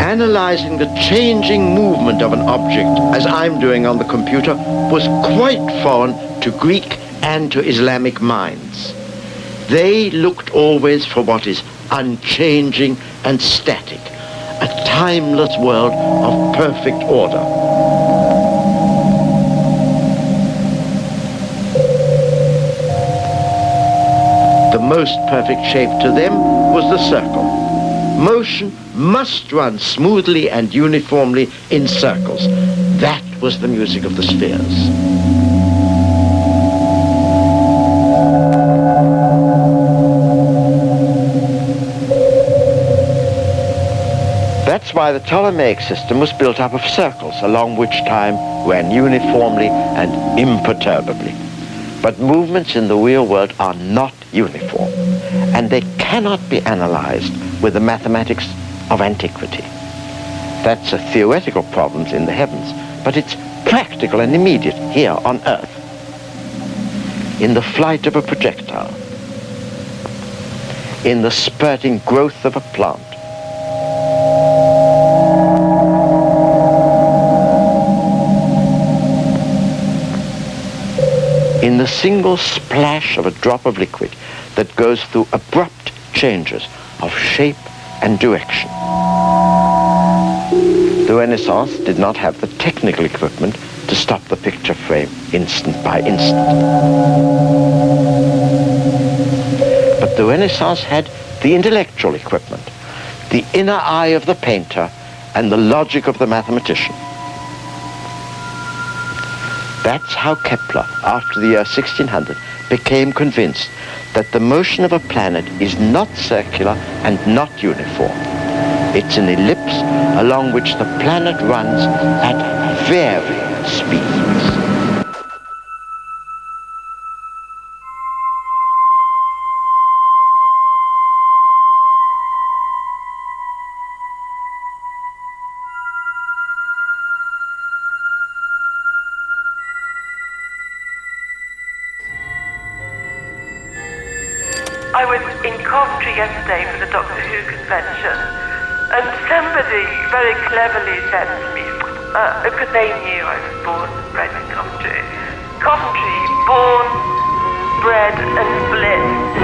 Analyzing the changing movement of an object, as I'm doing on the computer, was quite foreign to Greek and to Islamic minds. They looked always for what is unchanging and static, a timeless world of perfect order. The most perfect shape to them was the circle. Motion must run smoothly and uniformly in circles. That was the music of the spheres. That's why the Ptolemaic system was built up of circles along which time ran uniformly and imperturbably. But movements in the real world are not uniform, and they cannot be analyzed with the mathematics of antiquity. That's a theoretical problem in the heavens, but it's practical and immediate here on Earth. In the flight of a projectile, in the spurting growth of a plant, in the single splash of a drop of liquid that goes through abrupt changes of shape and direction. The Renaissance did not have the technical equipment to stop the picture frame instant by instant. But the Renaissance had the intellectual equipment, the inner eye of the painter and the logic of the mathematician. That's how Kepler, after the year 1600, became convinced that the motion of a planet is not circular and not uniform. It's an ellipse along which the planet runs at varying speeds. Same year I was born and bred in Coventry. Coventry, born, bred and split.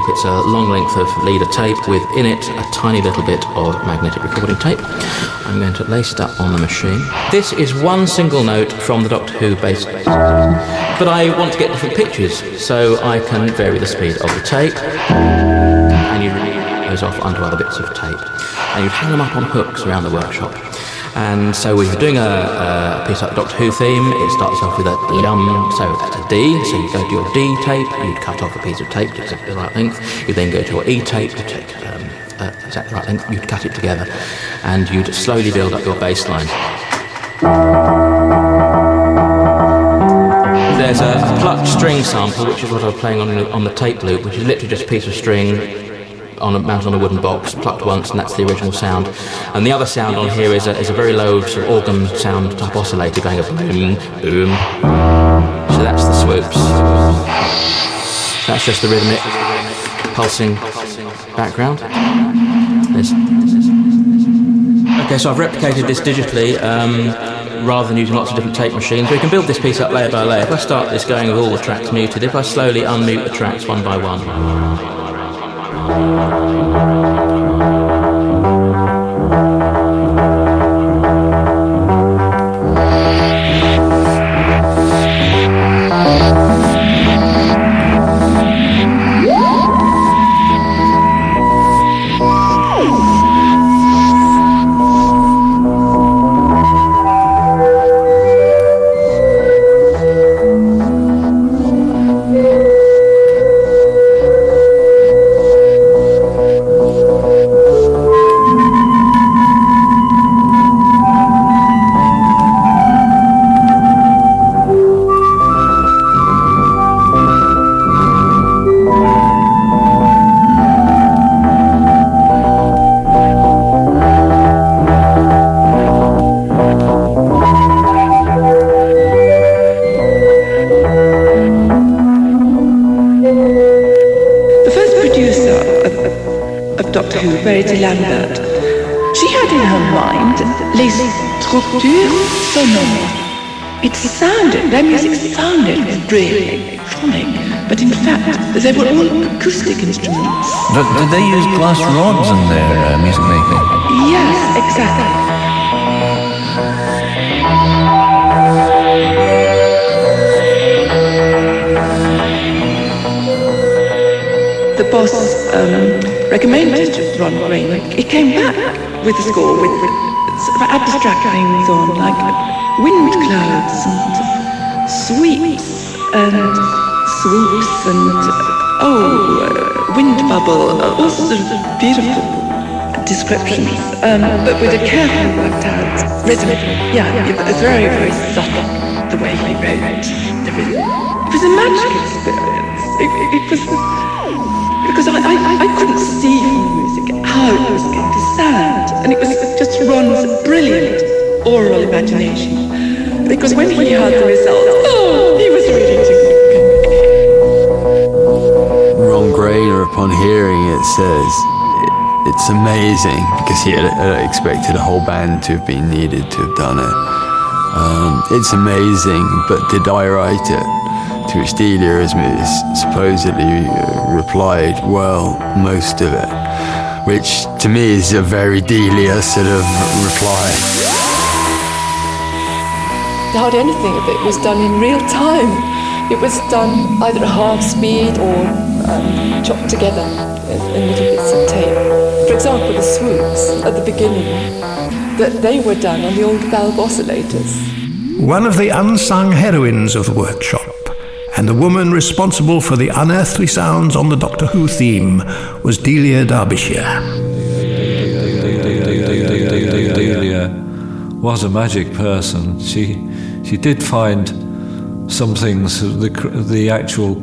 Loop. It's a long length of leader tape with in it a tiny little bit of magnetic recording tape. I'm going to lace it up on the machine. This is one single note from the Doctor Who bass. But I want to get different pitches, so I can vary the speed of the tape. And you those off onto other bits of tape. And you hang them up on hooks around the workshop. And so when you're doing a, a piece like Doctor Who theme, it starts off with a dum, so that's a D. So you go to your D tape, you'd cut off a piece of tape to exactly the right length. You then go to your E tape, to take um, uh, exactly the right length, you'd cut it together, and you'd slowly build up your bass line. There's a, plucked string sample, which is what I was playing on, on the tape loop, which is literally just a piece of string on a, mounted on a wooden box, plucked once, and that's the original sound. And the other sound on here is a, is a very low sort of organ sound type oscillator going boom, boom. So that's the swoops. That's just the rhythmic, pulsing background. There's, okay, so I've replicated this digitally. Um, rather than using lots of different tape machines. We can build this piece up layer by layer. If I start this going with all the tracks muted, if I slowly unmute the tracks one by one. Thank you. Abstract things on, like wind clouds and sweeps and swoops and oh, uh, wind bubble, uh, all sorts of beautiful descriptions, um, but with a carefully worked out rhythm. Yeah, it was very, very subtle the way he wrote the rhythm. It was a magic experience. It, it, it was because I, I, I couldn't see the was going to sound, and it was just Ron's brilliant oral imagination. Because when he heard the result, oh, he was ready to. Ron Grainer, upon hearing it, says it's amazing because he had expected a whole band to have been needed to have done it. Um, it's amazing, but did I write it? To which Delia has supposedly uh, replied, well, most of it. Which to me is a very Delia sort of reply. Not anything of it was done in real time. It was done either at half speed or um, chopped together in, in little bits of tape. For example, the swoops at the beginning, that they were done on the old valve oscillators. One of the unsung heroines of the workshop, and the woman responsible for the unearthly sounds on the Doctor Who theme, was Delia Derbyshire. Delia was a magic person. She she did find some things the the actual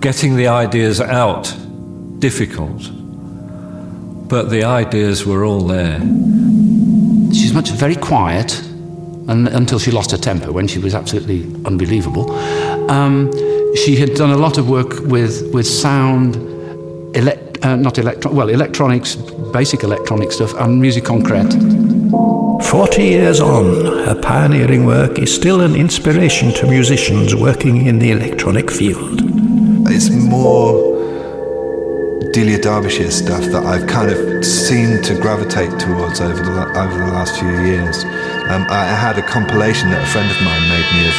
getting the ideas out difficult, but the ideas were all there. She's much very quiet, and, until she lost her temper when she was absolutely unbelievable. Um, she had done a lot of work with with sound, elect, uh, not electron, well, electronics, basic electronic stuff, and musique concrète. Forty years on, her pioneering work is still an inspiration to musicians working in the electronic field. It's more Delia Derbyshire stuff that I've kind of seemed to gravitate towards over the over the last few years. Um, I had a compilation that a friend of mine made me of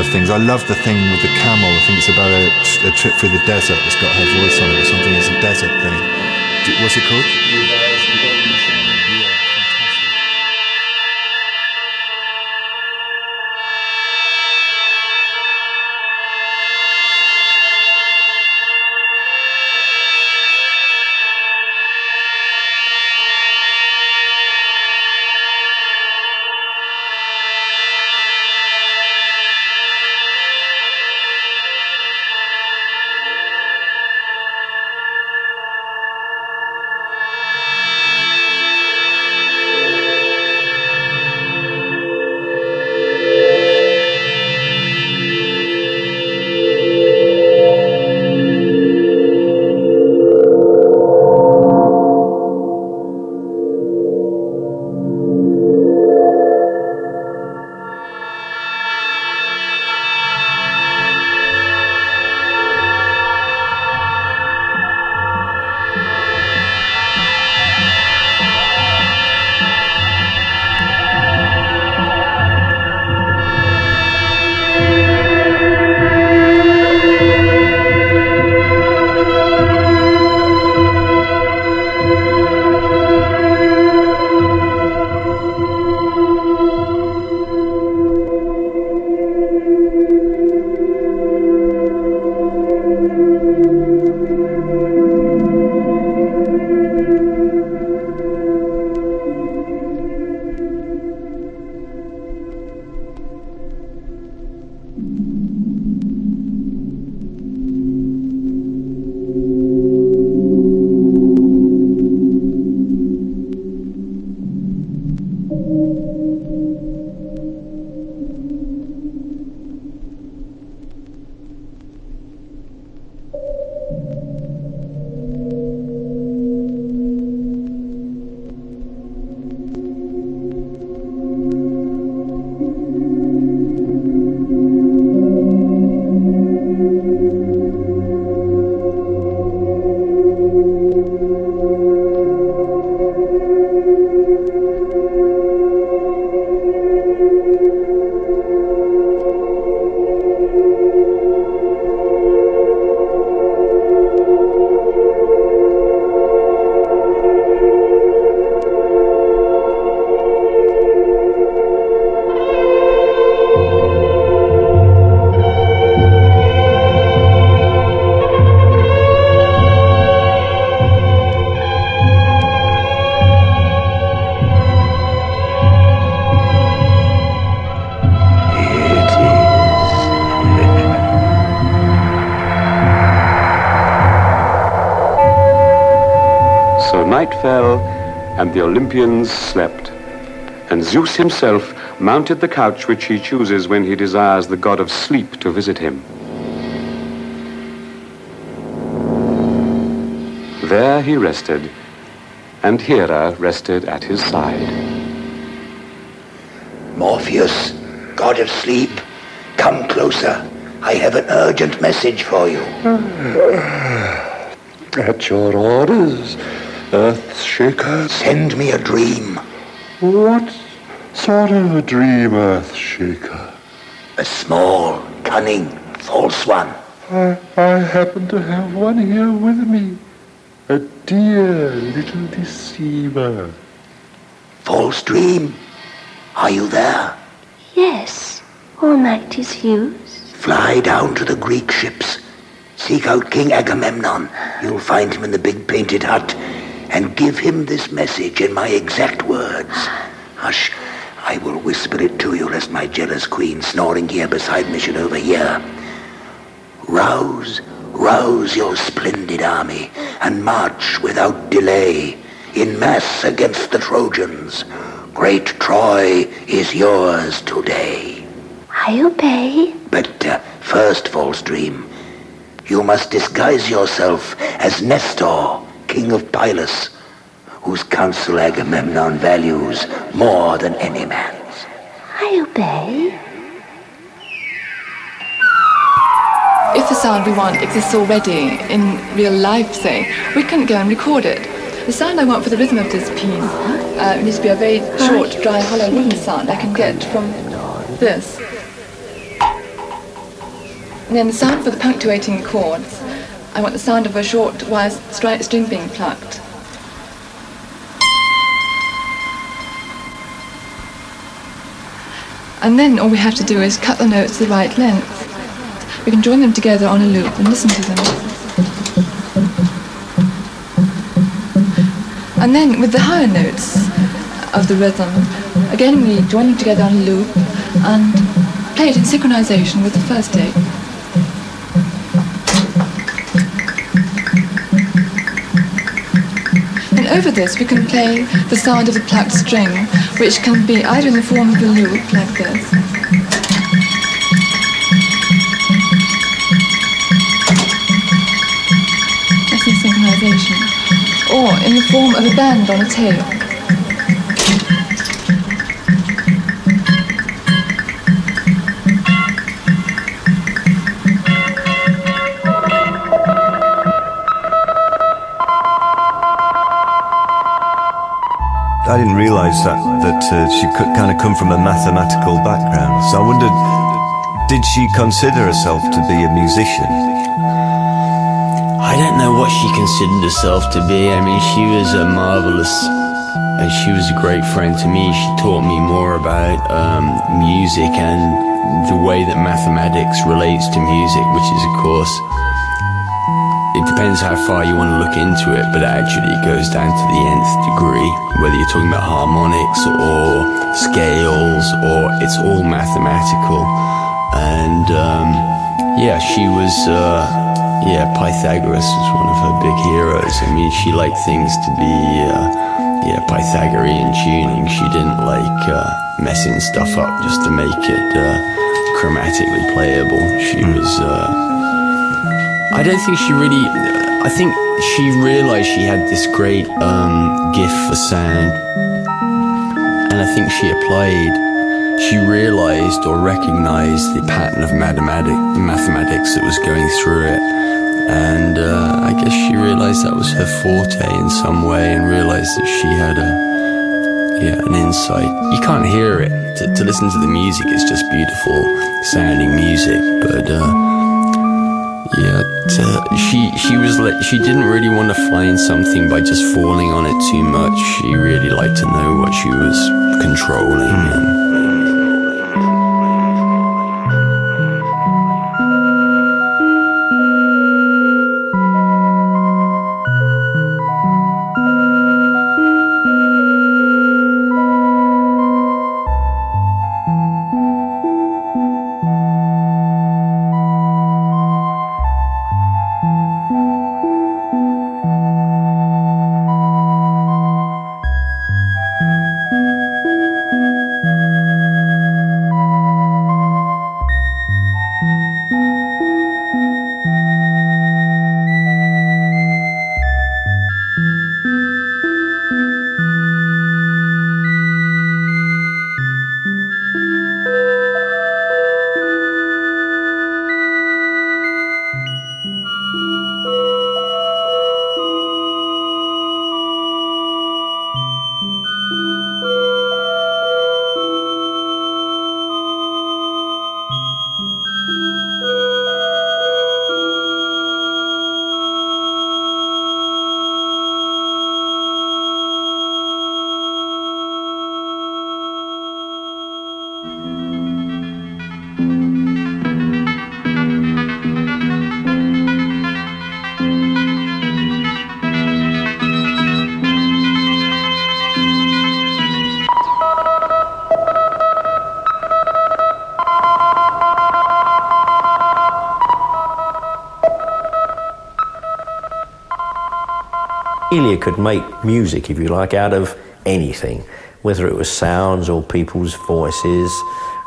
of things. I love the thing with the camel. I think it's about a, a trip through the desert. It's got her voice on it or something. It's a desert thing. What's it called? Olympians slept. And Zeus himself mounted the couch which he chooses when he desires the god of sleep to visit him. There he rested, and Hera rested at his side. Morpheus, god of sleep, come closer. I have an urgent message for you. At your orders, Earthshaker. Send me a dream. What sort of a dream, Earthshaker? A small, cunning, false one. I, I happen to have one here with me. A dear little deceiver. False dream. Are you there? Yes. All night is used. Fly down to the Greek ships. Seek out King Agamemnon. You'll find him in the big painted hut. And give him this message in my exact words. Hush. I will whisper it to you lest my jealous queen snoring here beside me should overhear. Rouse, rouse your splendid army and march without delay in mass against the Trojans. Great Troy is yours today. I obey. But uh, first, false dream, you must disguise yourself as Nestor, king of Pylus, whose counsel Agamemnon values more than any man's. I obey. If the sound we want exists already in real life, say, we can go and record it. The sound I want for the rhythm of this piece uh, needs to be a very short, dry, hollow wooden sound I can get from this. And then the sound for the punctuating chords, I want the sound of a short wire stri- string being plucked. And then all we have to do is cut the notes the right length. We can join them together on a loop and listen to them. And then with the higher notes of the rhythm, again we join them together on a loop and play it in synchronization with the first take. And over this we can play the sound of the plucked string, which can be either in the form of a loop like this, that's in synchronization, or in the form of a band on a tape. That that uh, she could kind of come from a mathematical background. So I wondered, did she consider herself to be a musician? I don't know what she considered herself to be. I mean, she was a marvelous, and she was a great friend to me. She taught me more about um, music and the way that mathematics relates to music, which is, of course, it depends how far you want to look into it, but actually it goes down to the nth degree, whether you're talking about harmonics or scales or it's all mathematical. And um, yeah, she was, uh, yeah, Pythagoras was one of her big heroes. I mean, she liked things to be, uh, yeah, Pythagorean tuning. She didn't like uh, messing stuff up just to make it uh, chromatically playable. She was. I don't think she really. I think she realized she had this great um, gift for sound, and I think she applied. She realized or recognized the pattern of mathematic, mathematics that was going through it, and uh, I guess she realized that was her forte in some way, and realized that she had a yeah an insight. You can't hear it. To, to listen to the music, it's just beautiful sounding music, but. Uh, yeah, t- she she was like she didn't really want to find something by just falling on it too much. She really liked to know what she was controlling. Hmm. And, Delia could make music, if you like, out of anything, whether it was sounds or people's voices.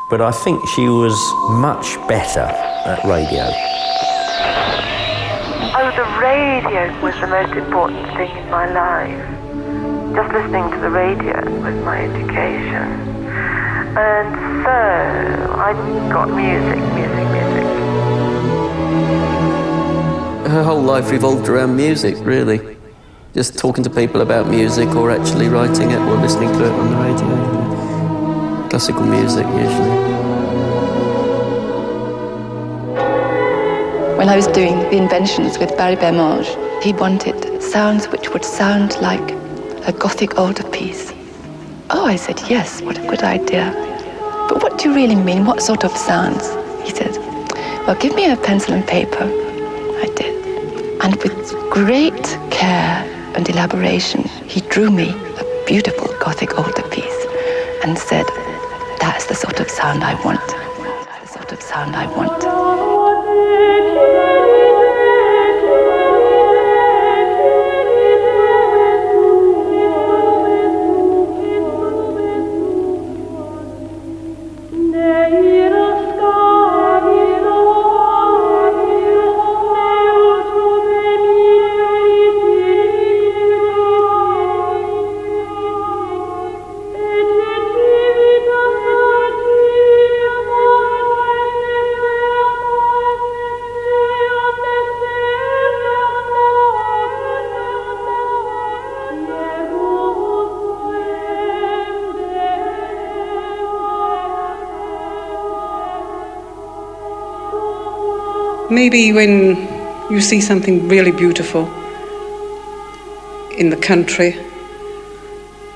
But I think she was much better at radio. Oh, the radio was the most important thing in my life. Just listening to the radio was my education. And so I got music, music, music. Her whole life revolved around music, really. Just talking to people about music or actually writing it or listening to it on the radio. Classical music, usually. When I was doing the inventions with Barry Bermange, he wanted sounds which would sound like a Gothic altar piece. Oh, I said, yes, what a good idea. But what do you really mean? What sort of sounds? He said, well, give me a pencil and paper. I did. And with great care and elaboration, he drew me a beautiful Gothic altar piece and said, that's the sort of sound I want. That's the sort of sound I want. Maybe when you see something really beautiful in the country,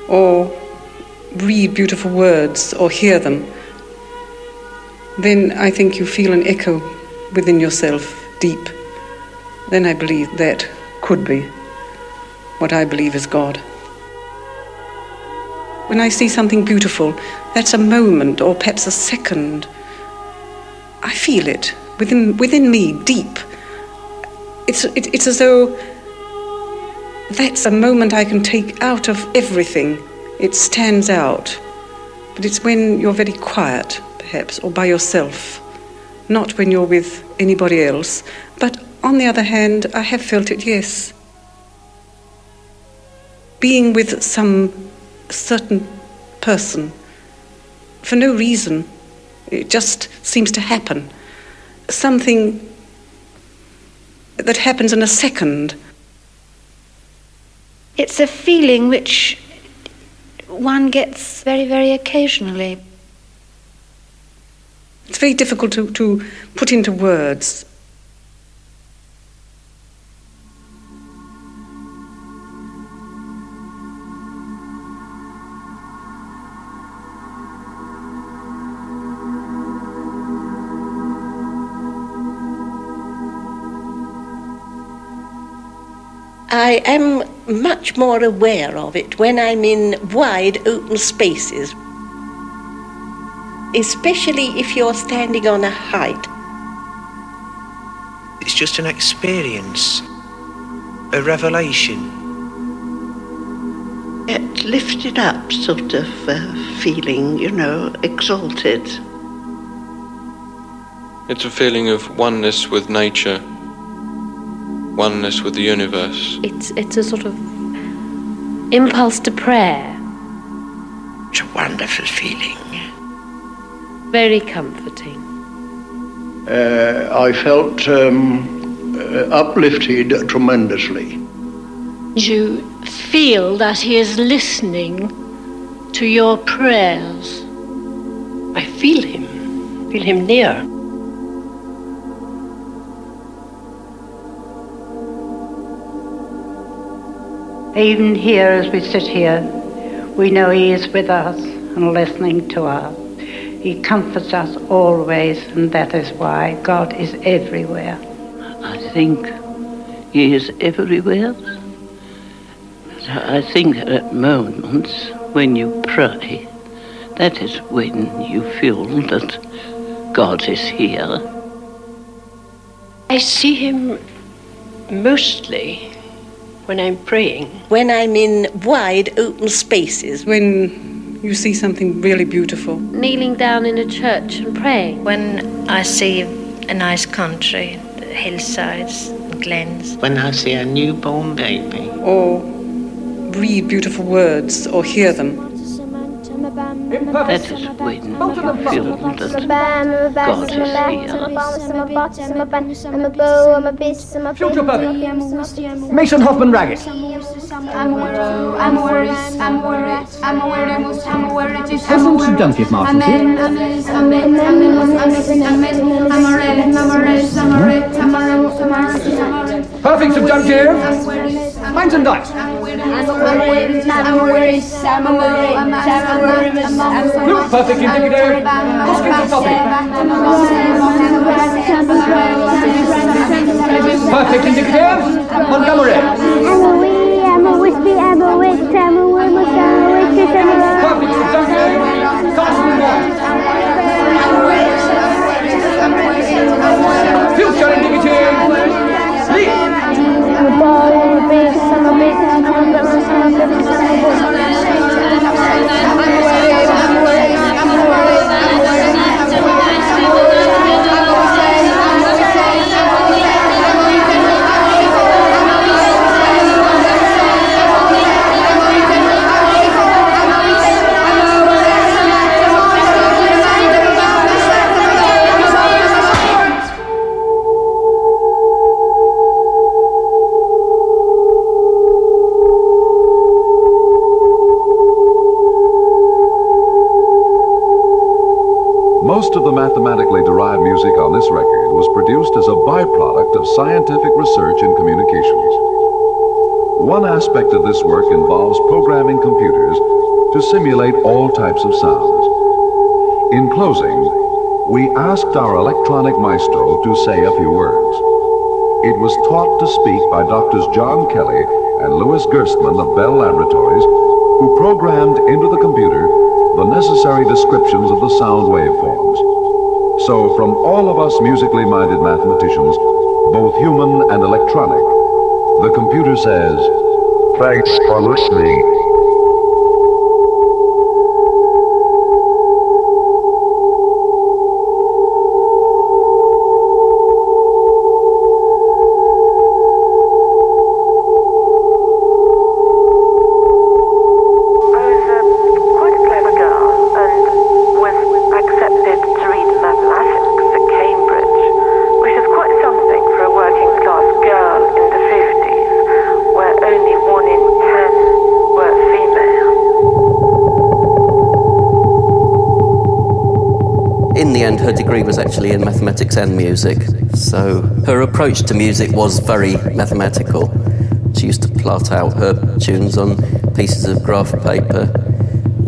or read beautiful words or hear them, then I think you feel an echo within yourself deep. Then I believe that could be what I believe is God. When I see something beautiful, that's a moment or perhaps a second. I feel it within within me, deep. It's it, it's as though that's a moment I can take out of everything. It stands out, but it's when you're very quiet, perhaps, or by yourself, not when you're with anybody else. But on the other hand, I have felt it. Yes, being with some certain person for no reason. It just seems to happen something that happens in a second. It's a feeling which one gets very, very occasionally. It's very difficult to, to put into words. I am much more aware of it when I'm in wide open spaces, especially if you're standing on a height. It's just an experience, a revelation. It lifted up sort of uh, feeling, you know, exalted. It's a feeling of oneness with nature oneness with the universe. It's it's a sort of impulse to prayer. It's a wonderful feeling. Very comforting. Uh, I felt um, uh, uplifted tremendously. You feel that he is listening to your prayers. I feel him, feel him near. Even here, as we sit here, we know He is with us and listening to us. He comforts us always, and that is why God is everywhere. I think He is everywhere. I think at moments when you pray, that is when you feel that God is here. I see Him mostly When I'm praying. When I'm in wide open spaces. When you see something really beautiful. Kneeling down in a church and praying. When I see a nice country, the hillsides, glens. When I see a newborn baby. Or read beautiful words or hear them. That is when you feel that God is here. Future perfect. Mason Hoffman Raggett. Edmund Dunkett Marshall Perfect subjunctive. Lines and dice. Perfect topic. Perfect indicative. Montgomery. I'm a I'm a I'm a I'm a I'm a. Most of the mathematically derived music on this record was produced as a byproduct of scientific research in communications. One aspect of this work involves programming computers to simulate all types of sounds. In closing, we asked our electronic maestro to say a few words. It was taught to speak by Doctors John Kelly and Louis Gerstman of Bell Laboratories, who programmed into the computer the necessary descriptions of the sound waveforms. So, from all of us musically minded mathematicians, both human and electronic, the computer says, Thanks for listening. Actually in mathematics and music. So her approach to music was very mathematical. She used to plot out her tunes on pieces of graph paper,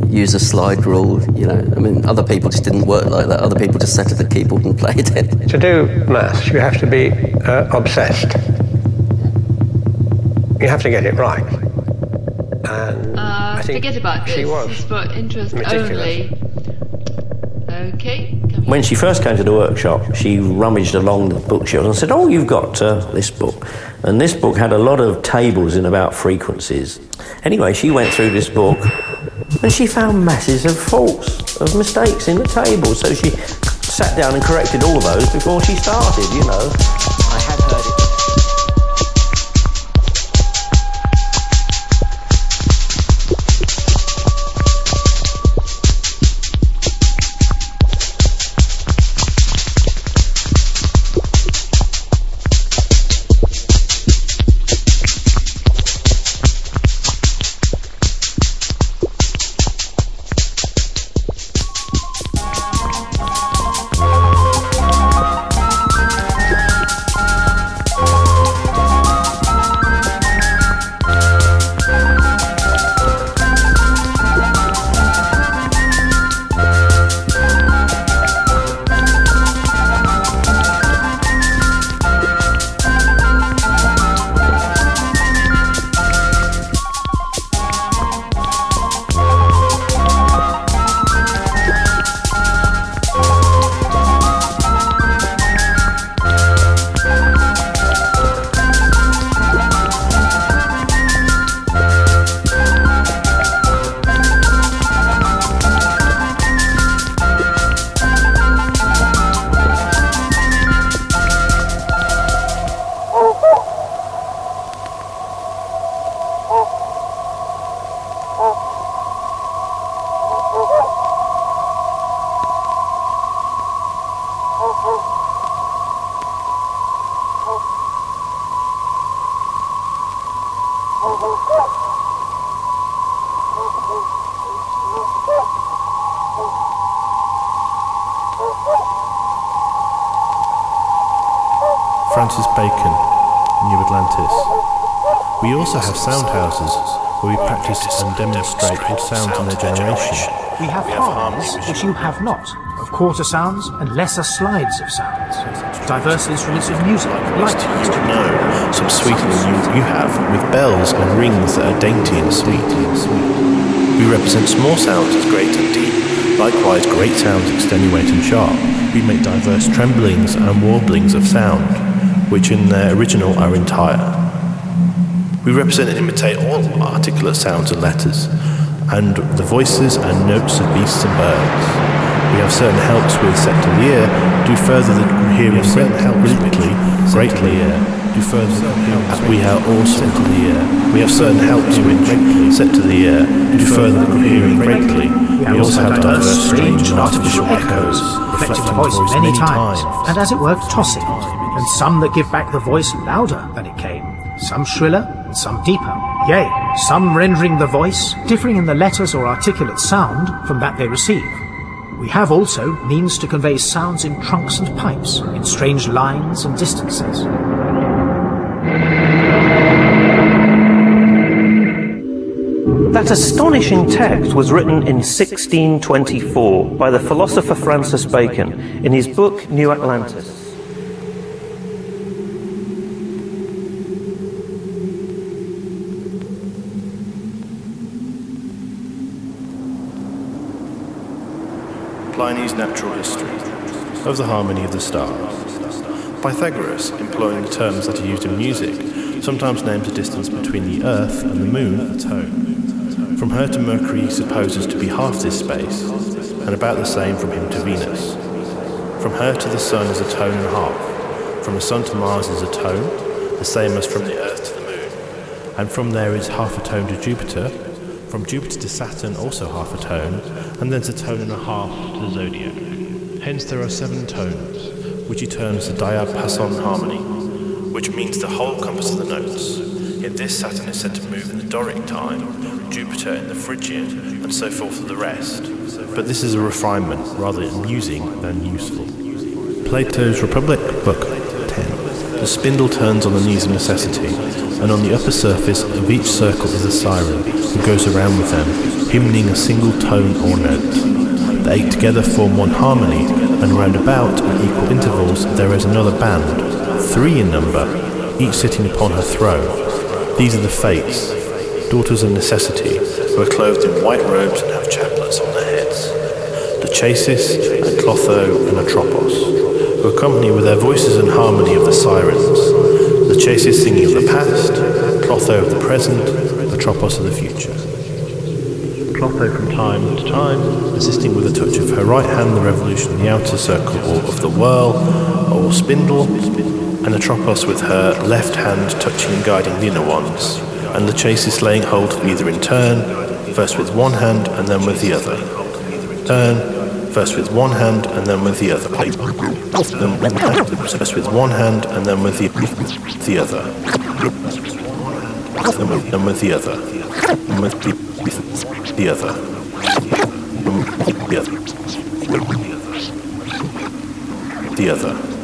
use a slide rule. You know, I mean, other people just didn't work like that. Other people just sat at the keyboard and played it. To do maths, you have to be uh, obsessed. You have to get it right. And Uh, I think forget about she this. was It's for interest meticulous. only. Okay. When she first came to the workshop, she rummaged along the bookshelves and said, Oh, you've got uh, this book. And this book had a lot of tables in about frequencies. Anyway, she went through this book and she found masses of faults, of mistakes in the table. So she sat down and corrected all of those before she started, you know. Demonstrate what sounds in their generation. We have harmonies which you have not, of quarter sounds and lesser slides of sounds. Diverse instruments of music, like you know some sweeter than you, you have, with bells and rings that are dainty and sweet. We represent small sounds as great and deep, likewise great sounds extenuate and sharp. We make diverse tremblings and warblings of sound, which in their original are entire. We represent and imitate all articulate sounds and letters, and the voices and notes of beasts and birds. We have certain helps with set to the ear, do further than hearing certain helps rhythmically, greatly do further than we have also to the ear. We have certain helps which, set to the ear, do further than hearing greatly. We also have diverse strange and artificial echoes, affecting the voice many times, and as it were, tossing and some that give back the voice louder than it came, some shriller, some deeper. Yea, some rendering the voice, differing in the letters or articulate sound from that they receive. We have also means to convey sounds in trunks and pipes, in strange lines and distances. That astonishing text was written in 1624 by the philosopher Francis Bacon in his book New Atlantis. Natural History of the Harmony of the Stars. Pythagoras, employing the terms that are used in music, sometimes names the distance between the Earth and the Moon a tone. From her to Mercury he supposes to be half this space, and about the same from him to Venus. From her to the Sun is a tone and a half. From the Sun to Mars is a tone, the same as from the Earth to the Moon. And from there is half a tone to Jupiter, from Jupiter to Saturn also half a tone, and thence a tone and a half to the zodiac. Hence there are seven tones, which he terms the diapason harmony, which means the whole compass of the notes. Yet this Saturn is said to move in the Doric time, Jupiter in the Phrygian, and so forth for the rest. But this is a refinement, rather amusing than useful. Plato's Republic, Book 10. The spindle turns on the knees of necessity, and on the upper surface of each circle is a siren, goes around with them, hymning a single tone or note. The eight together form one harmony, and round about, at equal intervals, there is another band, three in number, each sitting upon her throne. These are the Fates, daughters of necessity, who are clothed in white robes and have chaplets on their heads. Lachesis, and Clotho, and Atropos, who accompany with their voices and harmony of the sirens. Lachesis singing of the past, Clotho of the present, Atropos of the future. Clotho from time to time, assisting with a touch of her right hand the revolution in the outer circle or of the whirl or spindle, and Atropos with her left hand touching and guiding the inner ones, and Lachesis laying hold of either in turn, first with one hand and then with the other. Turn, first with one hand and then with the other. Then first with one hand and then with the, the other. Then with, then with the other. And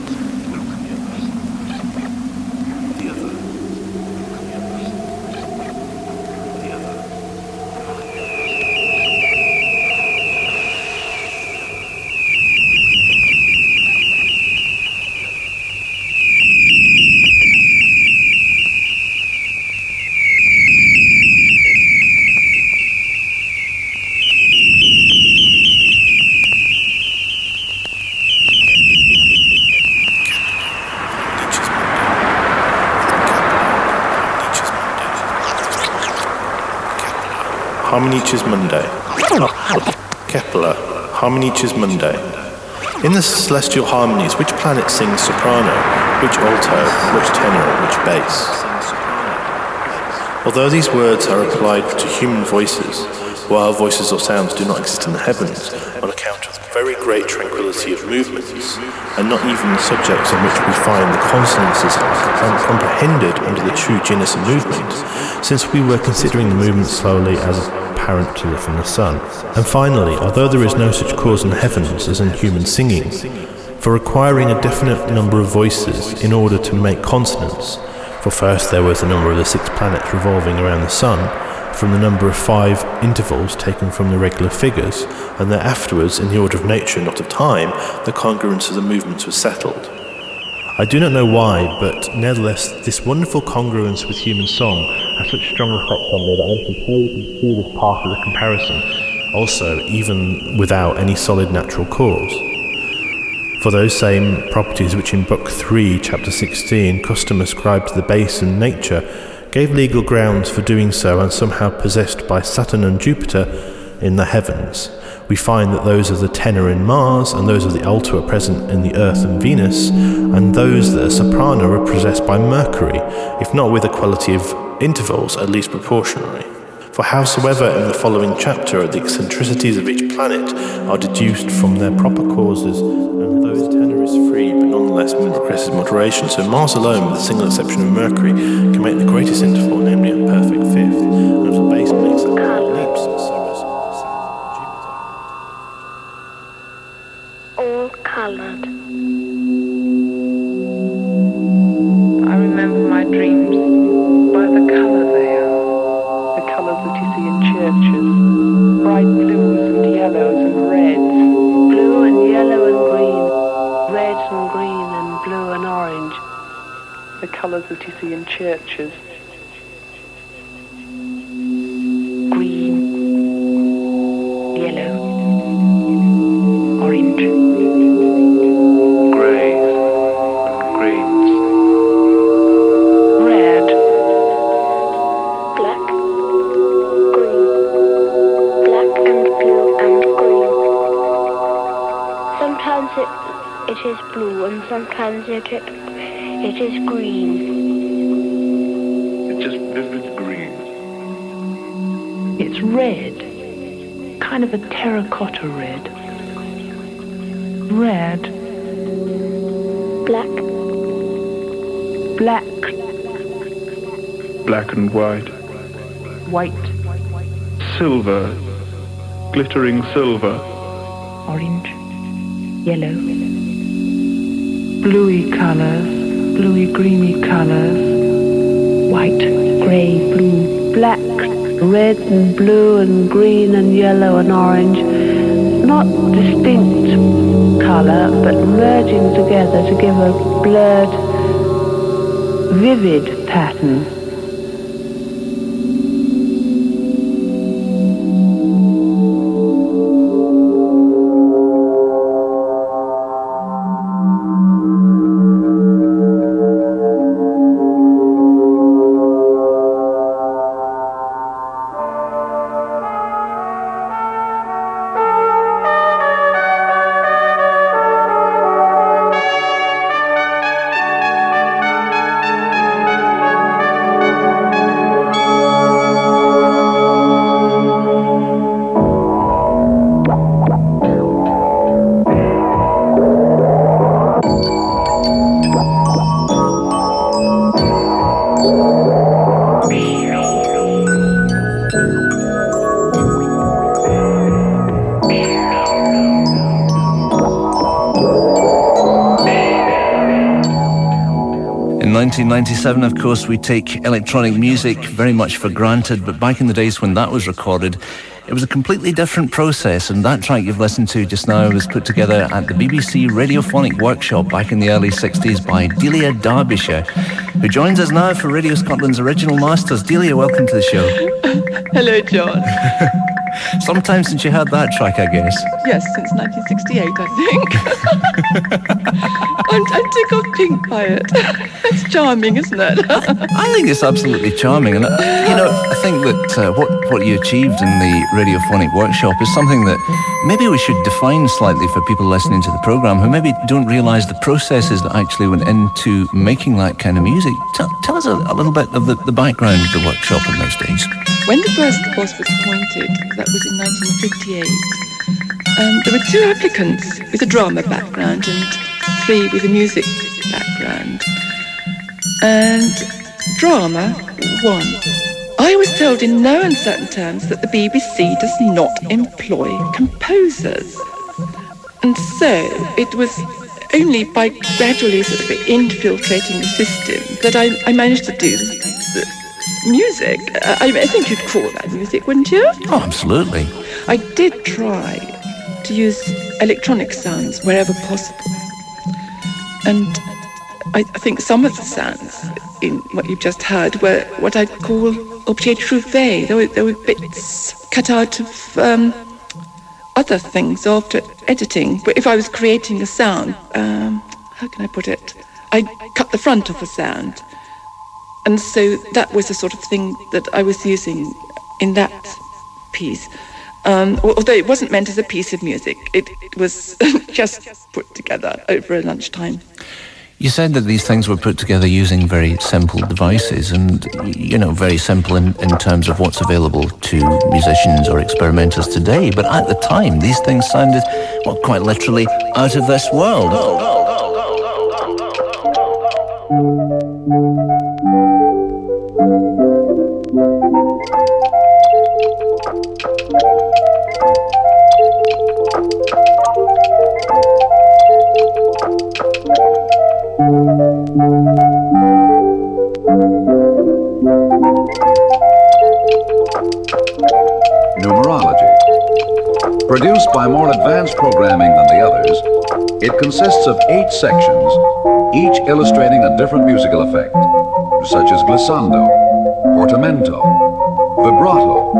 Harmonices Mundi. Oh, Kepler, Harmonices Mundi. In the celestial harmonies, which planet sings soprano, which alto, which tenor, which bass? Although these words are applied to human voices, while voices or sounds do not exist in the heavens on account of the very great tranquility of movements, and not even the subjects on which we find the consonances are comprehended under the true genus of movement, since we were considering the movement slowly as apparent to from the sun. And finally, although there is no such cause in heavens as in human singing, for requiring a definite number of voices in order to make consonants. For first there was the number of the six planets revolving around the Sun, from the number of five intervals taken from the regular figures, and then afterwards, in the order of nature, not of time, the congruence of the movements was settled. I do not know why, but nevertheless, this wonderful congruence with human song has such strong effect on me that I'm compelled to see this part of the comparison, also even without any solid natural cause. For those same properties which in Book 3, Chapter 16, custom ascribed to the base and nature, gave legal grounds for doing so and somehow possessed by Saturn and Jupiter in the heavens. We find that those of the tenor in Mars and those of the alto are present in the Earth and Venus, and those that are soprano are possessed by Mercury, if not with equality of intervals, at least proportionally. For howsoever in the following chapter the eccentricities of each planet are deduced from their proper causes, and those tenor is free, but nonetheless requires moderation, so Mars alone, with the single exception of Mercury, can make the greatest interval, namely a perfect fifth, and the base makes a terracotta red. Red, Black, black, Black and white. white, Silver. Glittering silver. orange, yellow, bluey colours, bluey greeny colours, white, grey, blue, black, Red and blue and green and yellow and orange. Not distinct colour, but merging together to give a blurred, vivid pattern. 1997, of course, we take electronic music very much for granted, but back in the days when that was recorded, it was a completely different process, and that track you've listened to just now was put together at the BBC Radiophonic Workshop back in the early 60s by Delia Derbyshire, who joins us now for Radio Scotland's Original Masters. Delia, welcome to the show. Hello, John. Sometime since you heard that track, I guess. Yes, since 1968, I think. I'm, I tickled pink by it. It's charming, isn't it? I think it's absolutely charming, and uh, you know, I think that uh, what what you achieved in the radiophonic workshop is something that maybe we should define slightly for people listening to the program who maybe don't realise the processes that actually went into making that kind of music. Tell, tell us a, a little bit of the, the background of the workshop in those days. When the first boss was appointed, that was in 1958, um, there were two applicants with a drama background and three with a music background. And drama one. I was told in no uncertain terms that the BBC does not employ composers. And so it was only by gradually sort of infiltrating the system that I, I managed to do the, music. I, I think you'd call that music, wouldn't you? Oh, absolutely. I did try to use electronic sounds wherever possible. And I, think some of the sounds in what you've just heard were what I'd call objet trouvé. There were, there were bits cut out of um, other things after editing. But if I was creating a sound, um, how can I put it? I cut the front of a sound. And so that was the sort of thing that I was using in that piece. Um, although it wasn't meant as a piece of music, it, was just put together over a lunchtime. You said that these things were put together using very simple devices and, you know, very simple in, in terms of what's available to musicians or experimenters today. But at the time, these things sounded, well, quite literally out of this world. Produced by more advanced programming than the others, it consists of eight sections, each illustrating a different musical effect, such as glissando, portamento, vibrato,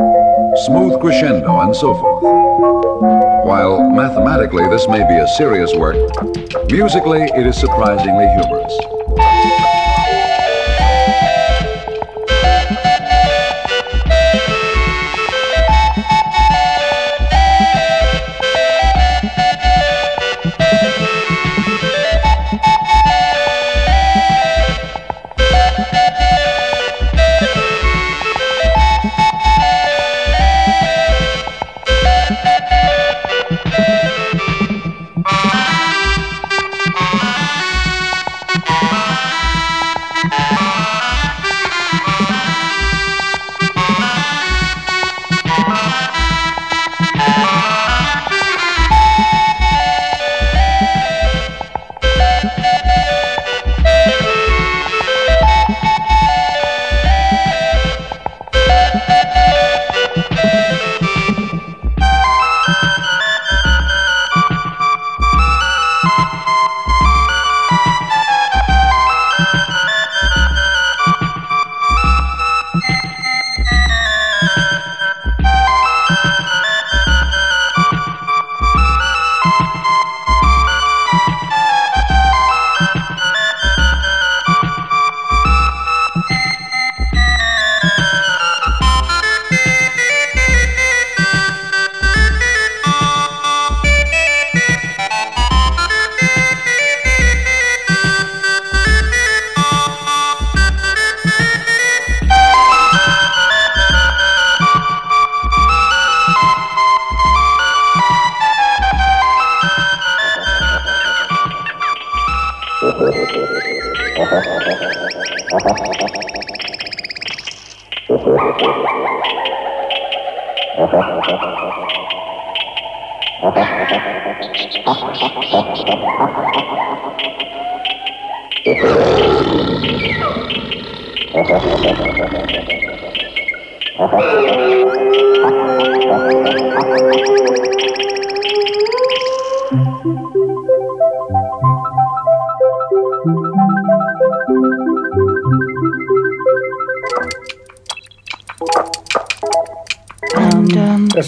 smooth crescendo, and so forth. While mathematically this may be a serious work, musically it is surprisingly humorous.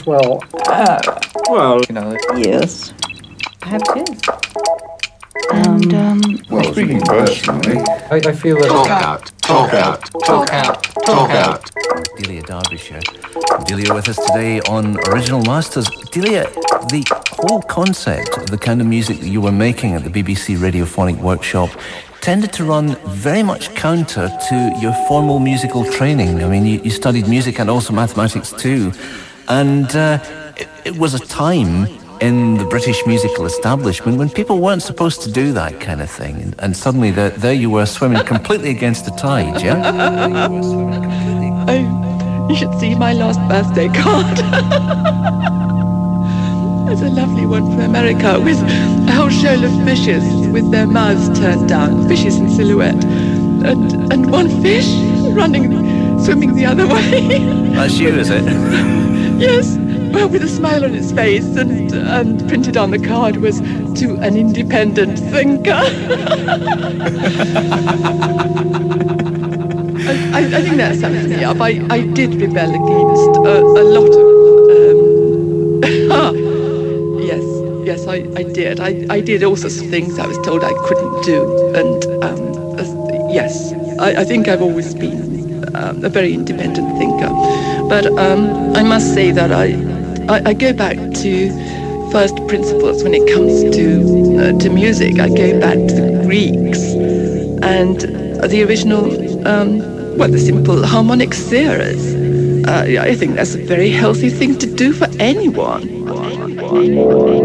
Well, uh, well, you know. yes, perhaps yes. And, um, Well, speaking personally, I, I feel that. Talk out, talk out, talk out, talk out. Delia Derbyshire. Delia with us today on Original Masters. Delia, the whole concept of the kind of music that you were making at the BBC Radiophonic Workshop tended to run very much counter to your formal musical training. I mean, you, you studied music and also mathematics too. And uh, it, it was a time in the British musical establishment when people weren't supposed to do that kind of thing. And, and suddenly there, there you were swimming completely against the tide, yeah? Oh, you should see my last birthday card. There's a lovely one from America with a whole shoal of fishes with their mouths turned down, fishes in silhouette, and and one fish running, swimming the other way. That's you, is it? Yes, well, with a smile on its face, and and printed on the card was to an independent thinker. I, I, I think that sums me up. I, I did rebel against a, a lot of. Um, yes, yes, I, I did. I, I did all sorts of things I was told I couldn't do. And um, yes, I, I think I've always been um, a very independent thinker. But um, I must say that I, I, I go back to first principles when it comes to, uh, to music. I go back to the Greeks and the original, um, well, the simple harmonic series. Uh, I think that's a very healthy thing to do for anyone. the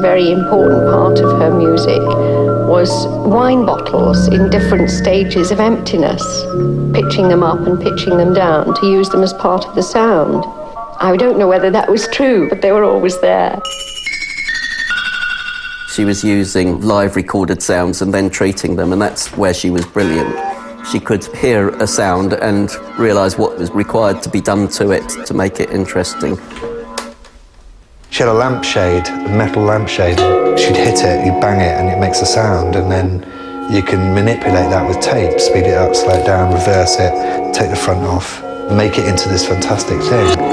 very important part of her music was wine bottles in different stages of emptiness, pitching them up and pitching them down to use them as part of the sound. I don't know whether that was true, but they were always there. She was using live recorded sounds and then treating them, and that's where she was brilliant. She could hear a sound and realise what was required to be done to it to make it interesting. She had a lampshade, a metal lampshade. She'd hit it, you bang it, and it makes a sound, and then you can manipulate that with tape, speed it up, slow it down, reverse it, take the front off, make it into this fantastic thing.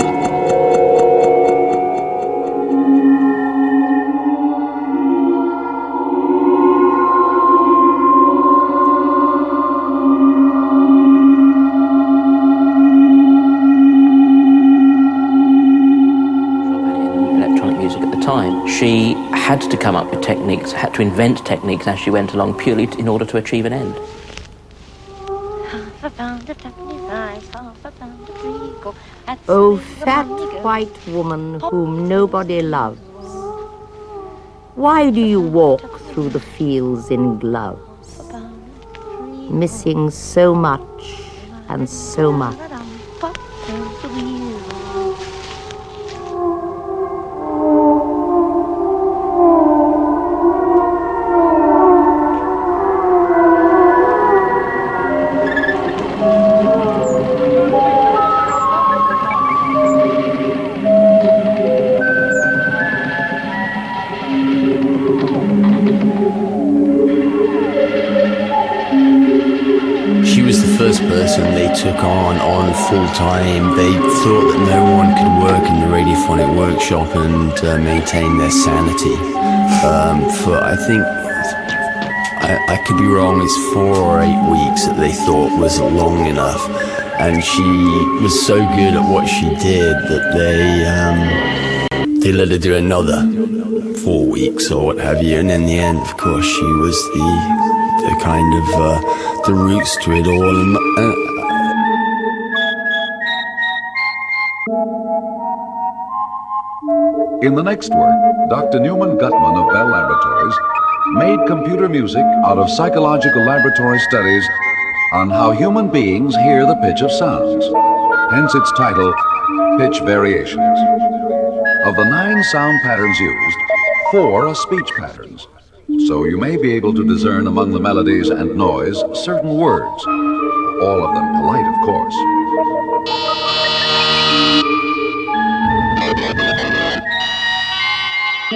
Had to come up with techniques, had to invent techniques as she went along purely in order to achieve an end. Oh, fat white woman whom nobody loves, why do you walk through the fields in gloves, missing so much and so much? Took on on full time. They thought that no one could work in the radiophonic workshop and uh, maintain their sanity. Um, for I think I, I could be wrong. It's four or eight weeks that they thought was long enough, and she was so good at what she did that they um, they let her do another four weeks or what have you. And in the end, of course, she was the the kind of uh, the roots to it all. And, In the next work, Dr. Newman Guttman of Bell Laboratories made computer music out of psychological laboratory studies on how human beings hear the pitch of sounds. Hence its title, Pitch Variations. Of the nine sound patterns used, four are speech patterns. So you may be able to discern among the melodies and noise certain words, all of them polite, of course.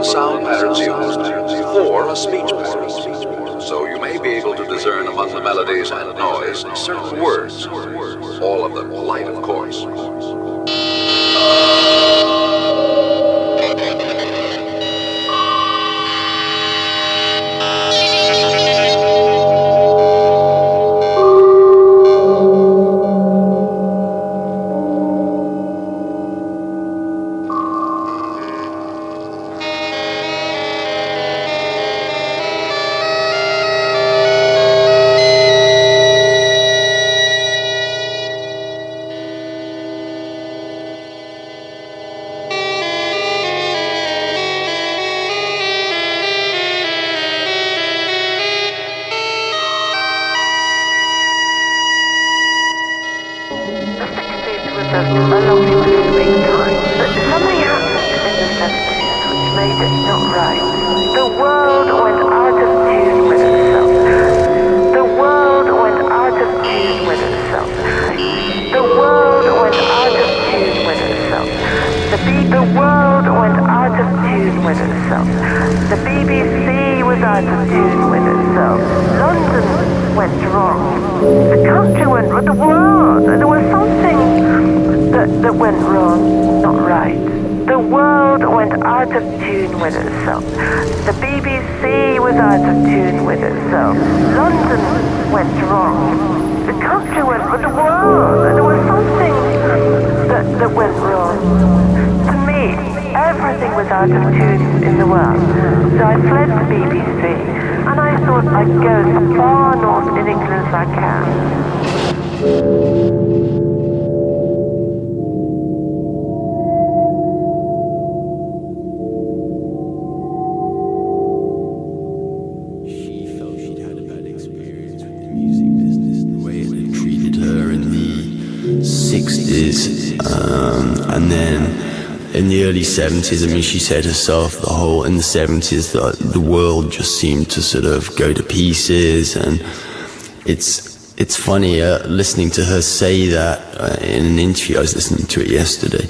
Of sound patterns used, four are speech patterns. So you may be able to discern among the melodies and noise certain words, all of them polite, of course. But something happened in the 70s which made it not right. The world went out of tune with itself. The world went out of tune with itself. The world went out of tune with itself. The, the world went out of tune with itself. The BBC was I confused with itself. London went wrong. The country went wrong. The world. There was something that, that went wrong, not right. The world went out of tune with itself. The BBC was out of tune with itself. London went wrong. The country went wrong. The world. There was something that, that went wrong. To me, everything was out of tune in the world. So I fled to BBC, and I thought I'd go as far north in England as I can. In the early 70s, I mean, she said herself, the whole in the 70s, the, the world just seemed to sort of go to pieces, and it's it's funny uh, listening to her say that uh, in an interview. I was listening to it yesterday.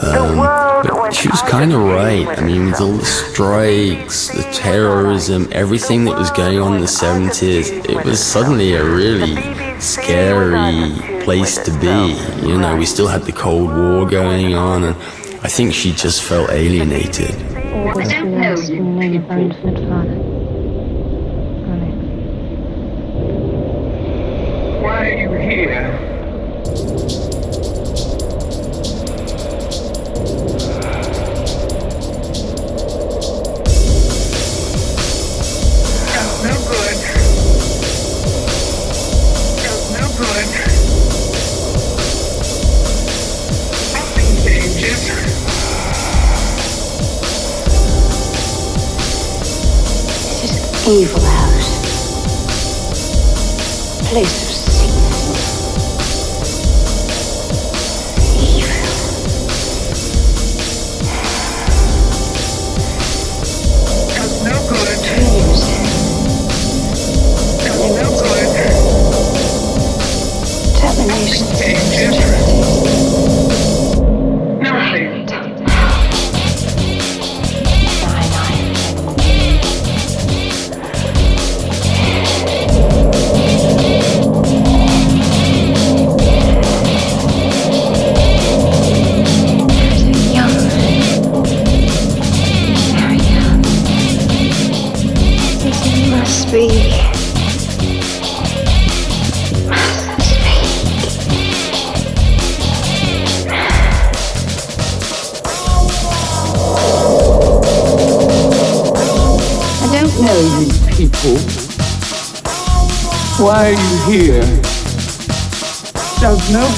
Um, but she was kind of right. I mean, with all the strikes, the terrorism, everything that was going on in the 70s, it was suddenly a really scary place to be. You know, we still had the Cold War going on, and I think she just felt alienated. Why are you here? Evil house. Place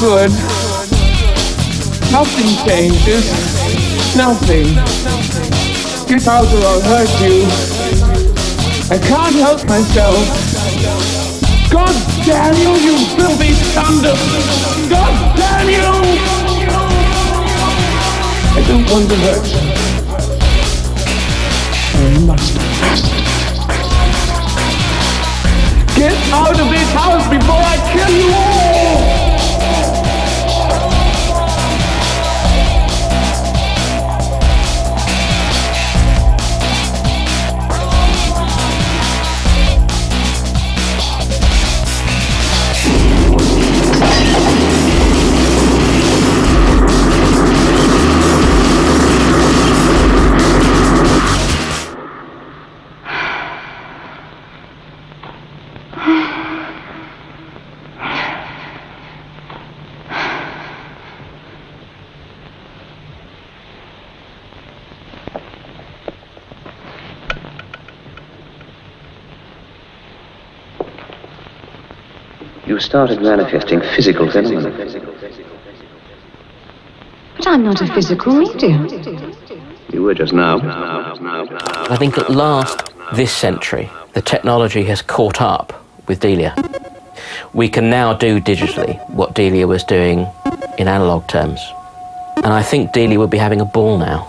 good. Nothing changes. Nothing. Get out or I'll hurt you. I can't help myself. God damn you, you filthy thunder! God damn you! I don't want to hurt you. I must Get out of this house before I kill you all! Started manifesting physical phenomena. But I'm not a physical medium. You were just now. I think at last, this century, the technology has caught up with Delia. We can now do digitally what Delia was doing in analog terms. And I think Delia would be having a ball now.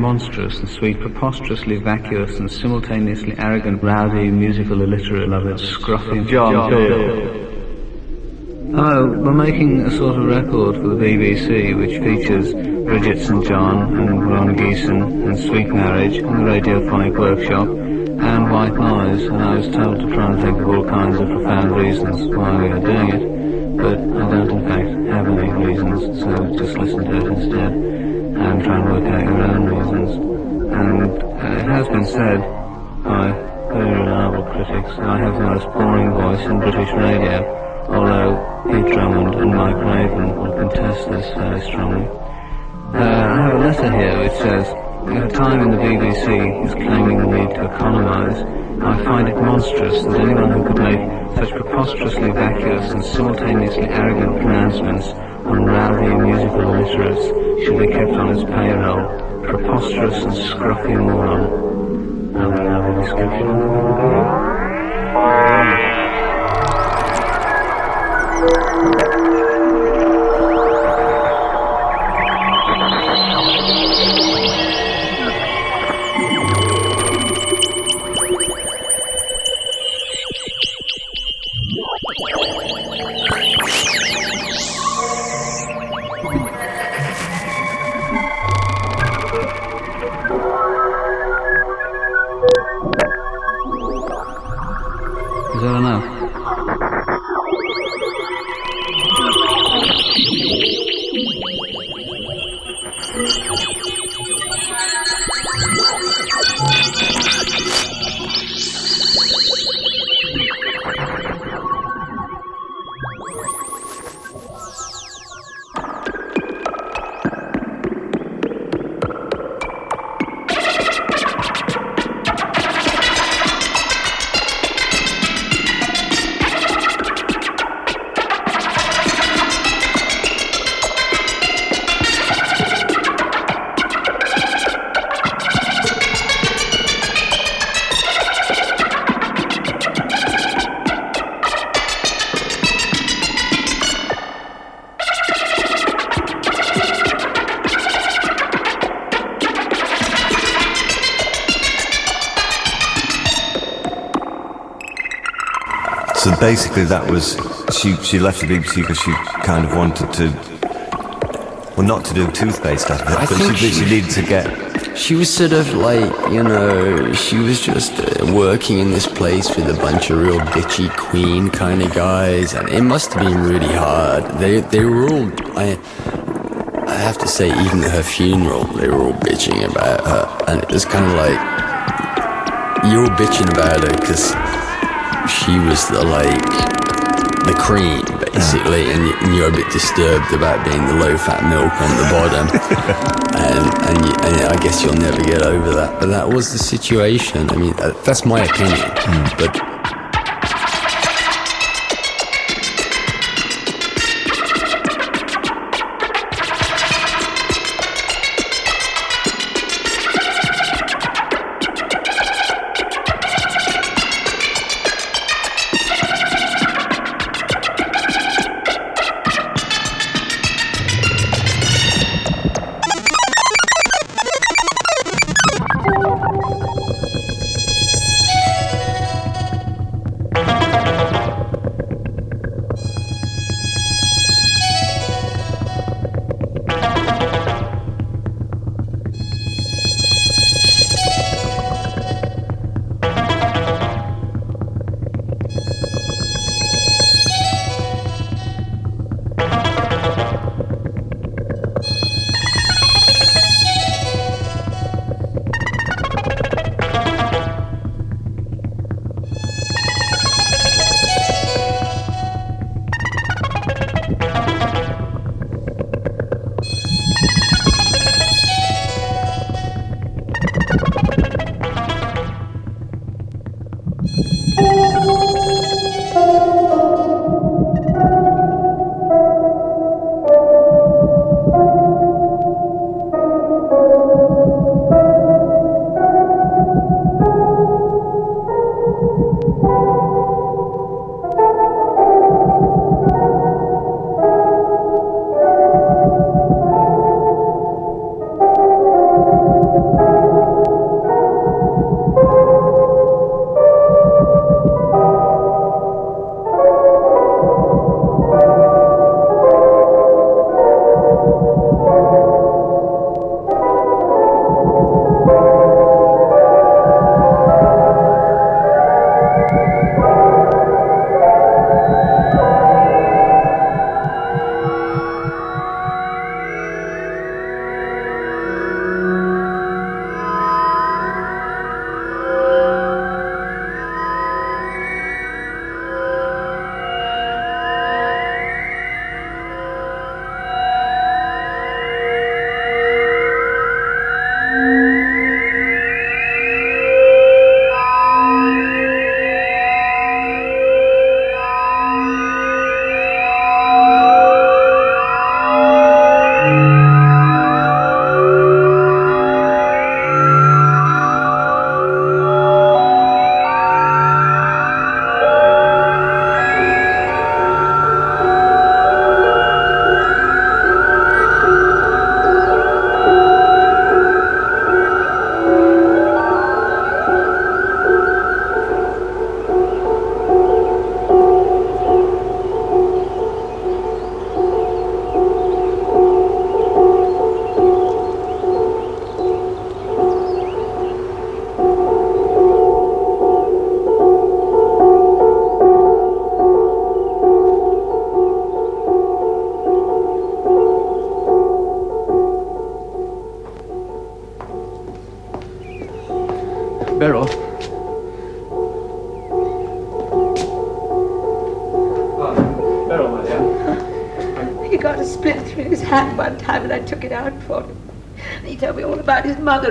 Monstrous and sweet, preposterously vacuous and simultaneously arrogant, rowdy, musical, illiterate, loved, scruffy John Peel. Hello, oh, we're making a sort of record for the BBC which features Bridget St John and Ron Geesin and Sweet Marriage and the Radiophonic Workshop and White Noise and I was told to try and think of all kinds of profound reasons why we are doing it but I don't in fact have any reasons so just listen to it instead and try and work out your own reasons and uh, it has been said by very reliable critics that I have the most boring voice in British radio although Pete Drummond and Mike Raven will contest this very strongly. Uh, I have a letter here which says, at a time when the BBC is claiming the need to economise, I find it monstrous that anyone who could make such preposterously vacuous and simultaneously arrogant pronouncements on rowdy musical illiterates be kept on its payroll. Preposterous and scruffy moron. Have I have a description? Basically, that was she. She left the BBC because she kind of wanted to, well, not to do toothpaste it, I but she, she she- needed to get. She was sort of like, you know, she was just uh, working in this place with a bunch of real bitchy queen kind of guys, and it must have been really hard. They they were all, I, I have to say, even at her funeral, they were all bitching about her, and it was kind of like, you're bitching about her because she was the like the cream basically and, you, and you're a bit disturbed about being the low fat milk on the bottom. And and, you, and I guess you'll never get over that. But that was the situation. I mean uh, that's my opinion. But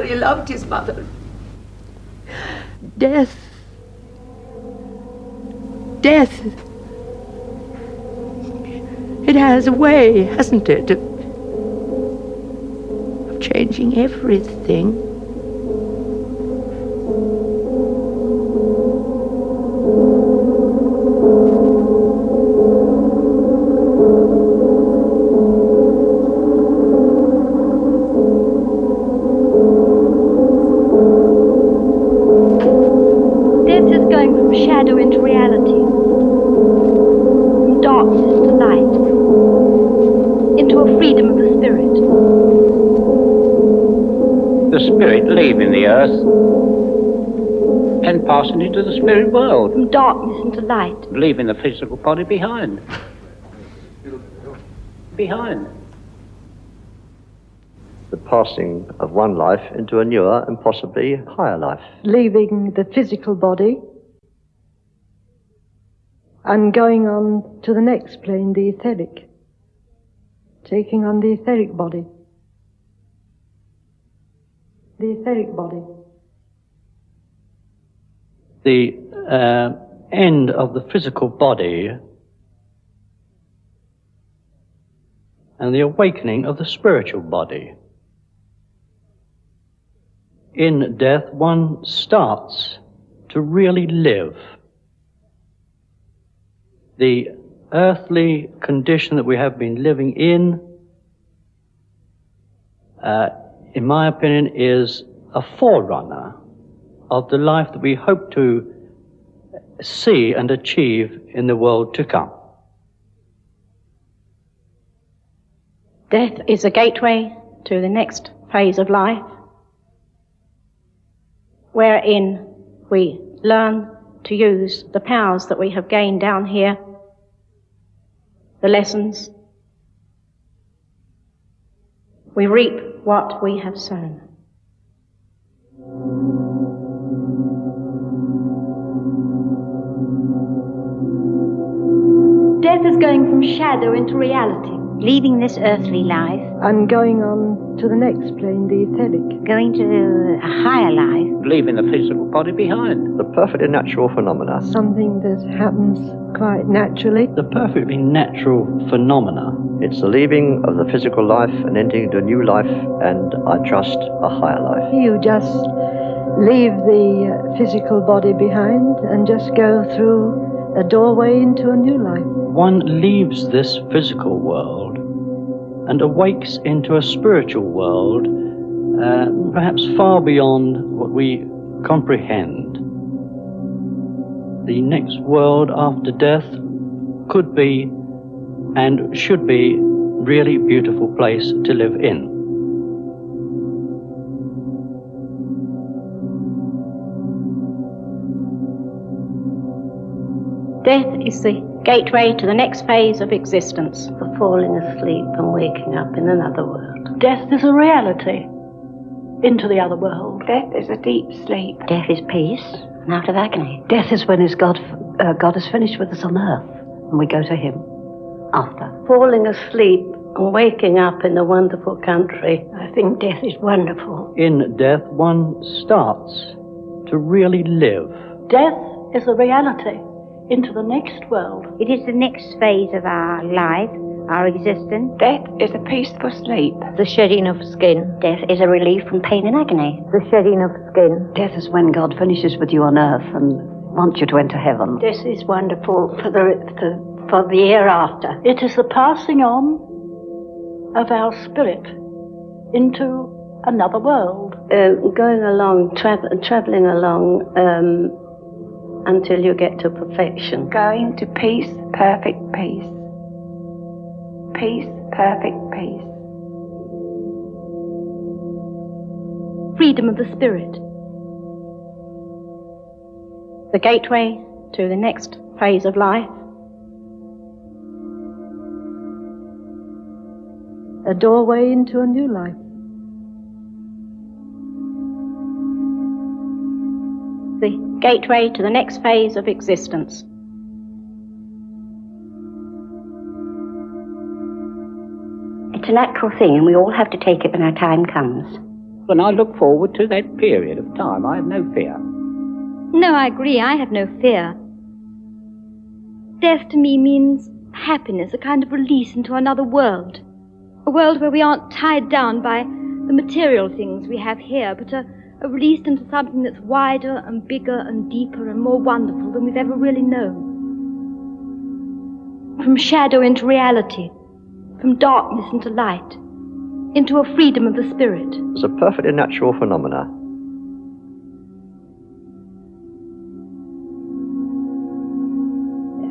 He loved his mother. Death. Death. It has a way, hasn't it, of, changing everything. Light. leaving the physical body behind. Behind. the passing of one life into a newer and possibly higher life. leaving the physical body and going on to the next plane, the etheric, taking on the etheric body. The etheric body. the uh, end of the physical body and the awakening of the spiritual body. In death, one starts to really live. The earthly condition that we have been living in, uh, in my opinion, is a forerunner of the life that we hope to see and achieve in the world to come. Death is a gateway to the next phase of life, wherein we learn to use the powers that we have gained down here, the lessons. We reap what we have sown. Death is going from shadow into reality. Leaving this earthly life and going on to the next plane, the etheric. Going to a higher life. Leaving the physical body behind. The perfectly natural phenomena. Something that happens quite naturally. The perfectly natural phenomena. It's the leaving of the physical life and entering into a new life and, I trust, a higher life. You just leave the uh, physical body behind and just go through a doorway into a new life. One leaves this physical world and awakes into a spiritual world, uh, perhaps far beyond what we comprehend. The next world after death could be and should be really beautiful place to live in. Death is the gateway to the next phase of existence. The falling asleep and waking up in another world. Death is a reality into the other world. Death is a deep sleep. Death is peace and out of agony. Death is when his God, uh, God is finished with us on earth, and we go to Him after. Falling asleep and waking up in a wonderful country. I think death is wonderful. In death, one starts to really live. Death is a reality into the next world. It is the next phase of our life, our existence. Death is a peaceful sleep. The shedding of skin. Death is a relief from pain and agony. The shedding of skin. Death is when God finishes with you on earth and wants you to enter heaven. This is wonderful for the for, for the hereafter. It is the passing on of our spirit into another world. Uh, going along, tra- traveling along um, until you get to perfection. Going to peace, perfect peace. Peace, perfect peace. Freedom of the spirit. The gateway to the next phase of life. A doorway into a new life. The gateway to the next phase of existence. It's a natural thing, and we all have to take it when our time comes. And I look forward to that period of time. I have no fear. No, I agree. I have no fear. Death to me means happiness, a kind of release into another world. A world where we aren't tied down by the material things we have here, but are, are released into something that's wider and bigger and deeper and more wonderful than we've ever really known. From shadow into reality, from darkness into light, into a freedom of the spirit. It's a perfectly natural phenomena.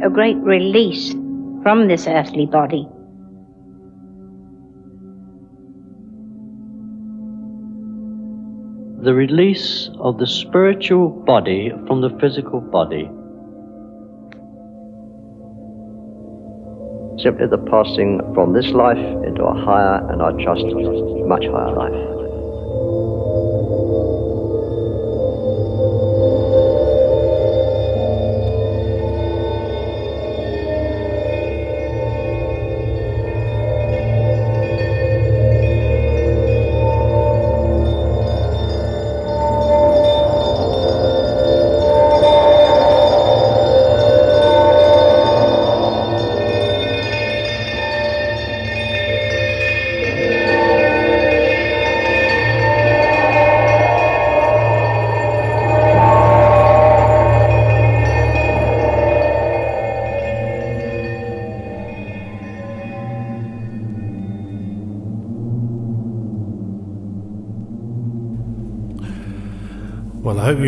A great release from this earthly body. The release of the spiritual body from the physical body. Simply the passing from this life into a higher and I trust much higher life.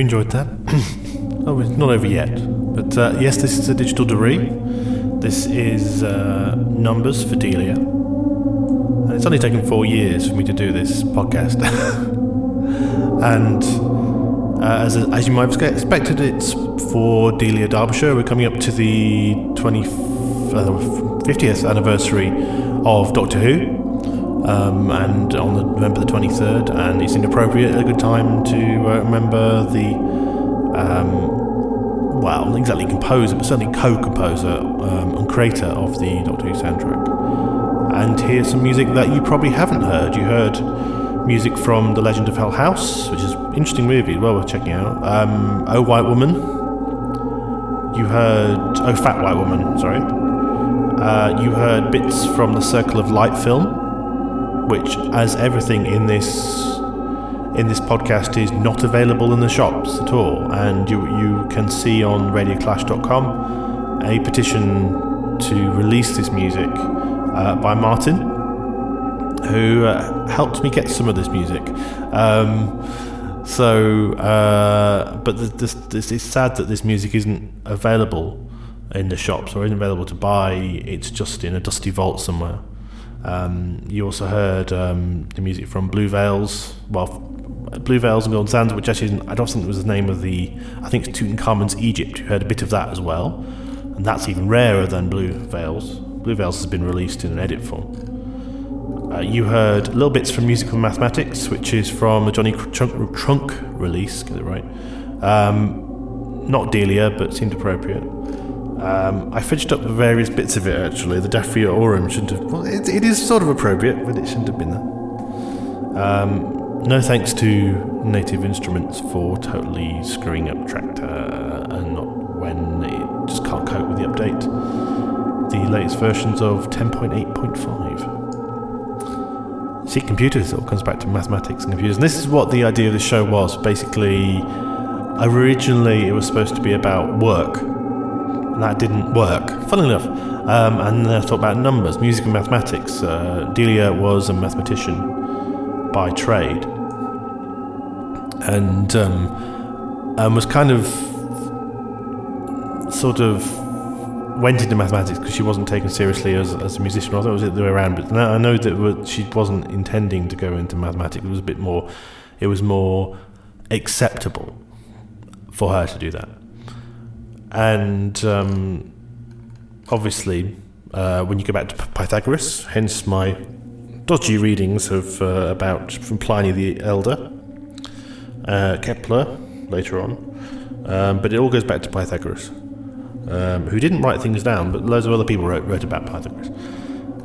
You enjoyed that. oh, it's not over yet. But uh, yes, this is a digital debris. This is uh, Numbers for Delia. And it's only taken four years for me to do this podcast. and uh, as, as you might have expected, it's for Delia Derbyshire. We're coming up to the 20, uh, 50th anniversary of Doctor Who. Um, and on the, November the 23rd, and it seemed appropriate, a good time to uh, remember the, um, well, not exactly composer, but certainly co-composer um, and creator of the Doctor Who soundtrack. And here's some music that you probably haven't heard. You heard music from The Legend of Hell House, which is an interesting movie, well worth checking out. Um, oh White Woman. You heard Oh Fat White Woman, sorry. Uh, you heard bits from the Circle of Light film which, as everything in this in this podcast, is not available in the shops at all, and you you can see on RadioClash.com a petition to release this music uh, by Martin, who uh, helped me get some of this music. Um, so, uh, but this, this, it's sad that this music isn't available in the shops or isn't available to buy. It's just in a dusty vault somewhere. Um, you also heard um, the music from Blue Veils, well, Blue Veils and Golden Sands, which actually I don't think was the name of the, I think it's Tutankhamun's Egypt. You heard a bit of that as well, and that's even rarer than Blue Veils. Blue Veils has been released in an edit form. Uh, you heard little bits from Musical Mathematics, which is from the Johnny Trunk, Trunk release, get it right. Um, not Delia, but seemed appropriate. Um, I fidgeted up the various bits of it actually. The Daphne Oram shouldn't have. Well, it, it is sort of appropriate, but it shouldn't have been there. Um, no thanks to Native Instruments for totally screwing up Traktor and not when it just can't cope with the update. The latest versions of 10.8.5. See, computers, it all comes back to mathematics and computers. And this is what the idea of the show was. Basically, originally it was supposed to be about work that didn't work. Funnily enough, um, and then I thought about numbers, music and mathematics. Uh, Delia was a mathematician by trade, and um, and was kind of sort of went into mathematics because she wasn't taken seriously as, as a musician. I thought it was the other way around, but I know that she wasn't intending to go into mathematics. It was a bit more, it was more acceptable for her to do that and um, obviously uh, when you go back to Pythagoras, hence my dodgy readings of uh, about from Pliny the Elder, uh, Kepler later on, um, but it all goes back to Pythagoras, um, who didn't write things down, but loads of other people wrote, wrote about Pythagoras.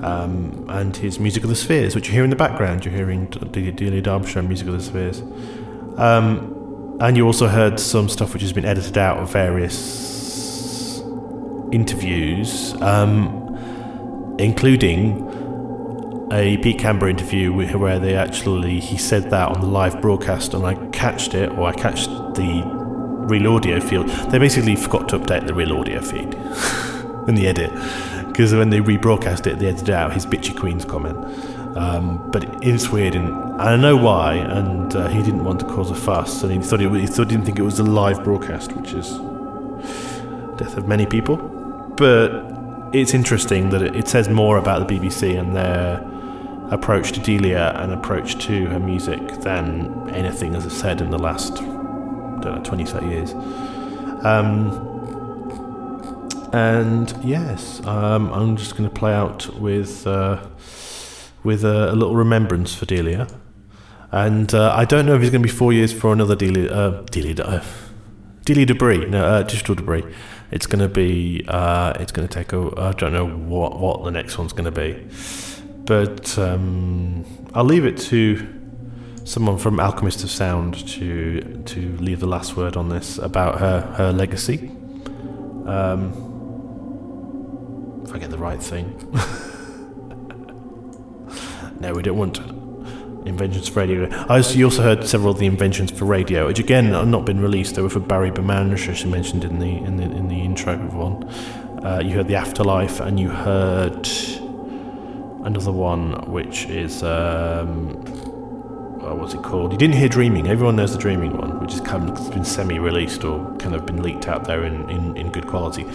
um, and his Music of the Spheres, which you hear in the background. You're hearing Delia Derbyshire Music of the Spheres. Um, and you also heard some stuff which has been edited out of various interviews, um, including a Pete Kember interview where they actually he said that on the live broadcast, and I catched it, or I catched the real audio feed. They basically forgot to update the real audio feed in the edit because when they rebroadcast it, they edited out his bitchy queen's comment. Um, but it's weird, and I know why. And uh, he didn't want to cause a fuss, and he thought it, he thought, didn't think it was a live broadcast, which is death of many people. But it's interesting that it, says more about the BBC and their approach to Delia and approach to her music than anything as has said in the last know, 20 30 years. Um, and yes, um, I'm just going to play out with uh, with a, a, little remembrance for Delia. And uh, I don't know if it's going to be four years for another Delia, uh, Delia, uh, Delia debris, no, uh, digital debris. It's going to be, uh, it's to take a, I don't know what, what the next one's going to be. But um, I'll leave it to someone from Alchemist of Sound to to leave the last word on this about her her legacy. Um, if I get the right thing. no, we don't want inventions for radio. I also, you also heard several of the inventions for radio, which again have not been released. They were for Barry Bermange, as you mentioned in the in the in the intro one. Uh, you heard the afterlife, and you heard another one, which is. Um, uh, what's it called? You didn't hear Dreaming. Everyone knows the Dreaming one, which has kind of been semi-released or kind of been leaked out there in, in, in good quality.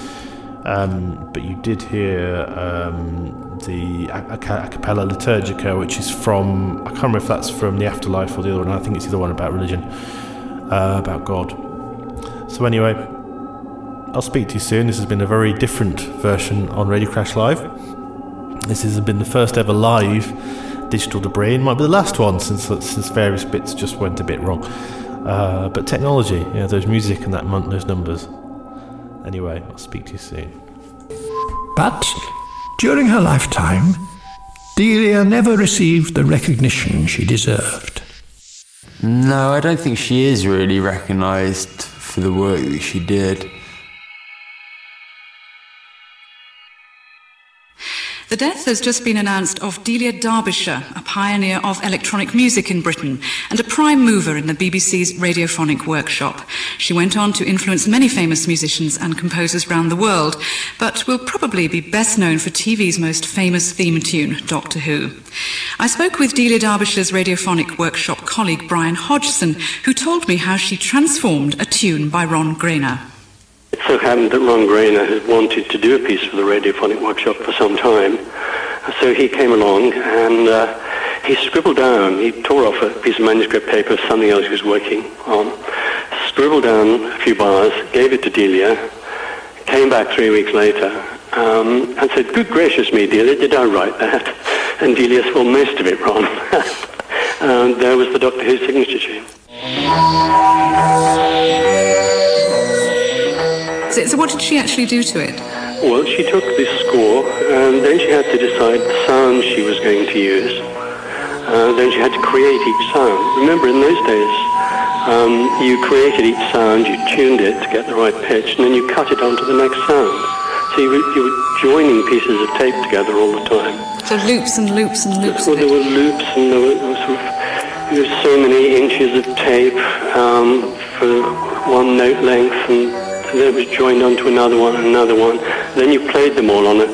Um, but you did hear um, the a, a, cappella liturgica, which is from I can't remember if that's from the afterlife or the other one. I think it's the other one about religion, uh, about God. So anyway, I'll speak to you soon. This has been a very different version on Radio Clash Live. This has been the first ever live digital debris. It might be the last one since since various bits just went a bit wrong. Uh, but technology, yeah, there's music and that month, those numbers. Anyway, I'll speak to you soon. But during her lifetime, Delia never received the recognition she deserved. No, I don't think she is really recognised for the work that she did. The death has just been announced of Delia Derbyshire, a pioneer of electronic music in Britain and a prime mover in the BBC's radiophonic workshop. She went on to influence many famous musicians and composers around the world, but will probably be best known for TV's most famous theme tune, Doctor Who. I spoke with Delia Derbyshire's radiophonic workshop colleague Brian Hodgson, who told me how she transformed a tune by Ron Grainer. It so happened that Ron Grainer had wanted to do a piece for the radiophonic workshop for some time. So he came along and uh, he scribbled down, he tore off a piece of manuscript paper something else he was working on, scribbled down a few bars, gave it to Delia, came back three weeks later um, and said, good gracious me, Delia, did I write that? And Delia said, well, most of it, Ron. and there was the Doctor Who signature tune. So, so what did she actually do to it? Well, she took this score and then she had to decide the sound she was going to use. Uh, then she had to create each sound. Remember, in those days, um, you created each sound, you tuned it to get the right pitch, and then you cut it onto the next sound. So you were, you were joining pieces of tape together all the time. So loops and loops and loops. Well, there were loops and there were, there were sort of there were so many inches of tape um, for one note length and then it was joined onto another one, another one. Then you played them all on an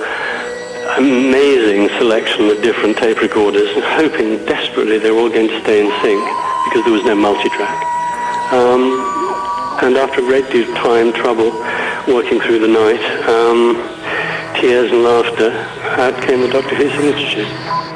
amazing selection of different tape recorders, hoping desperately they were all going to stay in sync because there was no multitrack. Um, and after a great deal of time, trouble, working through the night, um, tears and laughter, out came the Doctor Who signature